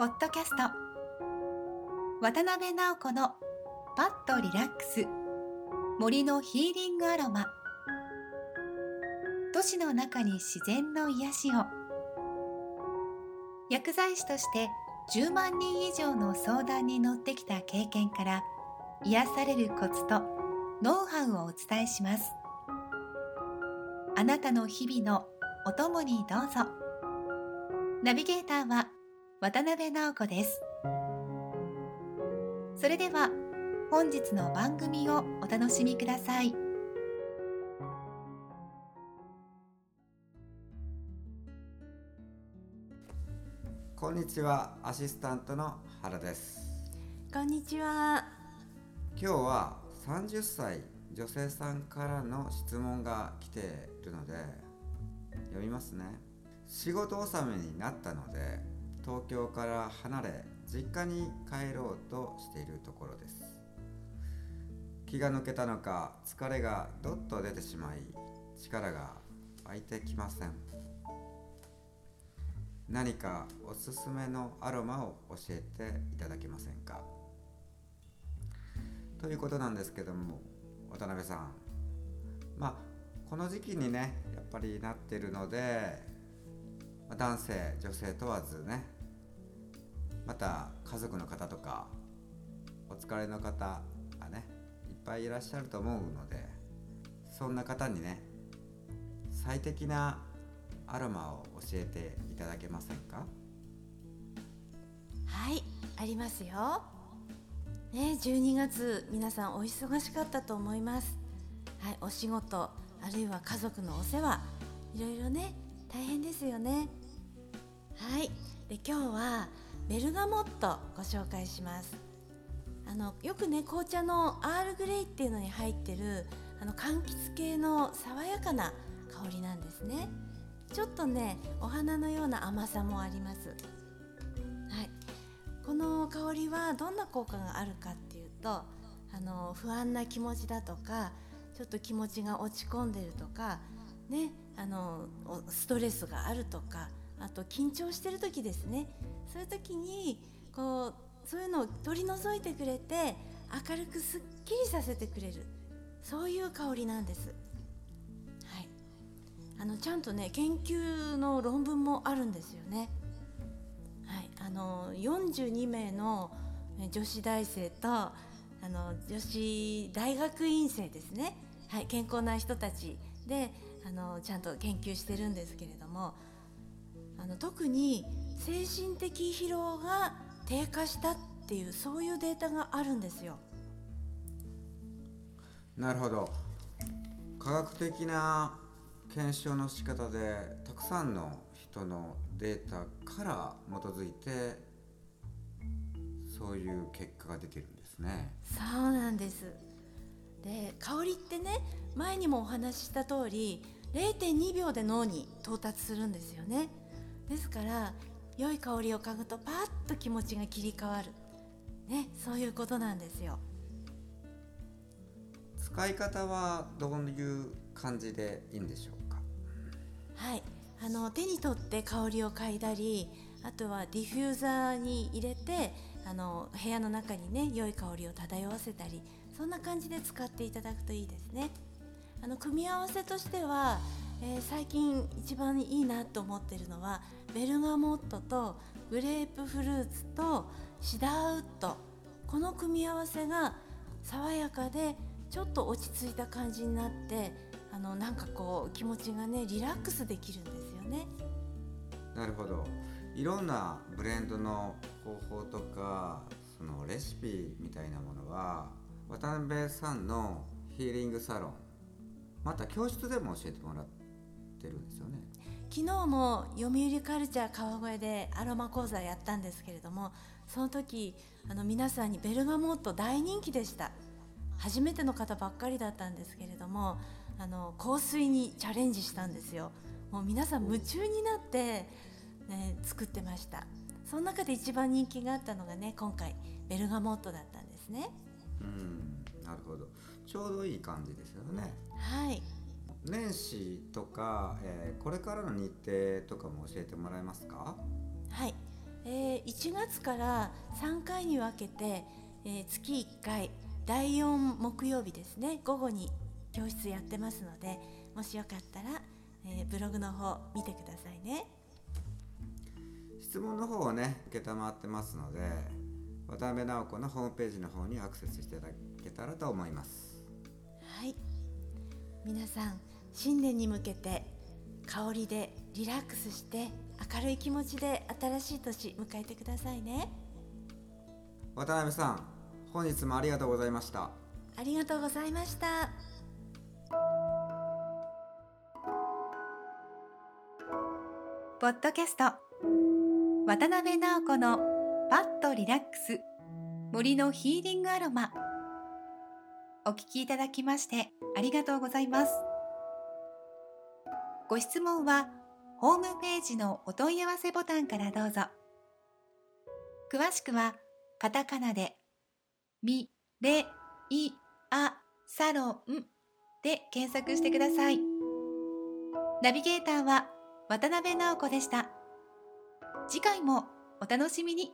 ポッドキャスト。渡辺直子のパッとリラックス。森のヒーリングアロマ。都市の中に自然の癒しを。薬剤師として10万人以上の相談に乗ってきた経験から癒されるコツとノウハウをお伝えします。あなたの日々のお供にどうぞ。ナビゲーターは渡辺直子です。それでは本日の番組をお楽しみください。こんにちはアシスタントの原です。こんにちは。今日は30歳女性さんからの質問が来ているので読みますね。仕事納めになったので東京から離れ実家に帰ろうとしているところです。気が抜けたのか疲れがどっと出てしまい力が湧いてきません。何かおすすめのアロマを教えていただけませんか？ということなんですけども渡辺さん。まあこの時期にねやっぱりなってるので男性女性問わずねまた家族の方とかお疲れの方がねいっぱいいらっしゃると思うのでそんな方にね最適なアロマを教えていただけませんか？はいありますよ。ね12月皆さんお忙しかったと思います。はいお仕事あるいは家族のお世話いろいろね大変ですよね。はいで今日はベルガモットご紹介します。あのよくね紅茶のアールグレイっていうのに入ってるあの柑橘系の爽やかな香りなんですね。ちょっとねお花のような甘さもあります。はい。この香りはどんな効果があるかっていうとあの不安な気持ちだとかちょっと気持ちが落ち込んでるとかねあのストレスがあるとかあと緊張してる時ですね。そういう時にこうそういうのを取り除いてくれて明るくすっきりさせてくれる。そういう香りなんです。はい、あのちゃんとね研究の論文もあるんですよね。はい、あの42名の女子大生とあの女子大学院生ですね、はい、健康な人たち。であのちゃんと研究してるんですけれども。あの特に精神的疲労が低下したっていうそういうデータがあるんですよ。なるほど科学的な検証の仕方でたくさんの人のデータから基づいてそういう結果が出てるんですね。そうなんですで香りってね前にもお話しした通り0.2秒で脳に到達するんですよねですから良い香りを嗅ぐとパッと気持ちが切り替わる。ねそういうことなんですよ。使い方はどういう感じでいいんでしょうか？はい。あの手に取って香りを嗅いだりあとはディフューザーに入れてあの部屋の中にね良い香りを漂わせたりそんな感じで使っていただくといいですね。あの組み合わせとしては、えー、最近一番いいなと思ってるのはベルガモットとグレープフルーツとシダーウッドこの組み合わせが爽やかでちょっと落ち着いた感じになってあのなんかこう気持ちがねリラックスできるんですよね。なるほどいろんなブレンドの方法とかそのレシピみたいなものは渡辺さんのヒーリングサロンまた教室でも教えてもらってるんですよね。昨日も読売カルチャー川越でアロマ講座やったんですけれどもその時あの皆さんにベルガモット大人気でした。初めての方ばっかりだったんですけれどもあの香水にチャレンジしたんですよ。もう皆さん夢中になって、ね、作ってました。その中で一番人気があったのがね今回ベルガモットだったんですね。うんなるほど。ちょうどいい感じですよね。はい年始とか、えー、これからの日程とかも教えてもらえますか？はい、ええー、1月から3回に分けて、えー、月1回第4木曜日ですね午後に教室やってますのでもしよかったら、えー、ブログの方見てくださいね。質問の方をね承ってますので渡辺直子のホームページの方にアクセスしていただけたらと思います。はい皆さん新年に向けて香りでリラックスして明るい気持ちで新しい年迎えてくださいね。渡辺さん本日もありがとうございました。ありがとうございました。ポッドキャスト。渡辺直子のパッとリラックス。森のヒーリングアロマお聞きいただきましてありがとうございます。ご質問はホームページのお問い合わせボタンからどうぞ。詳しくはカタカナでみれいあサロンで検索してください。ナビゲーターは渡辺直子でした。次回もお楽しみに。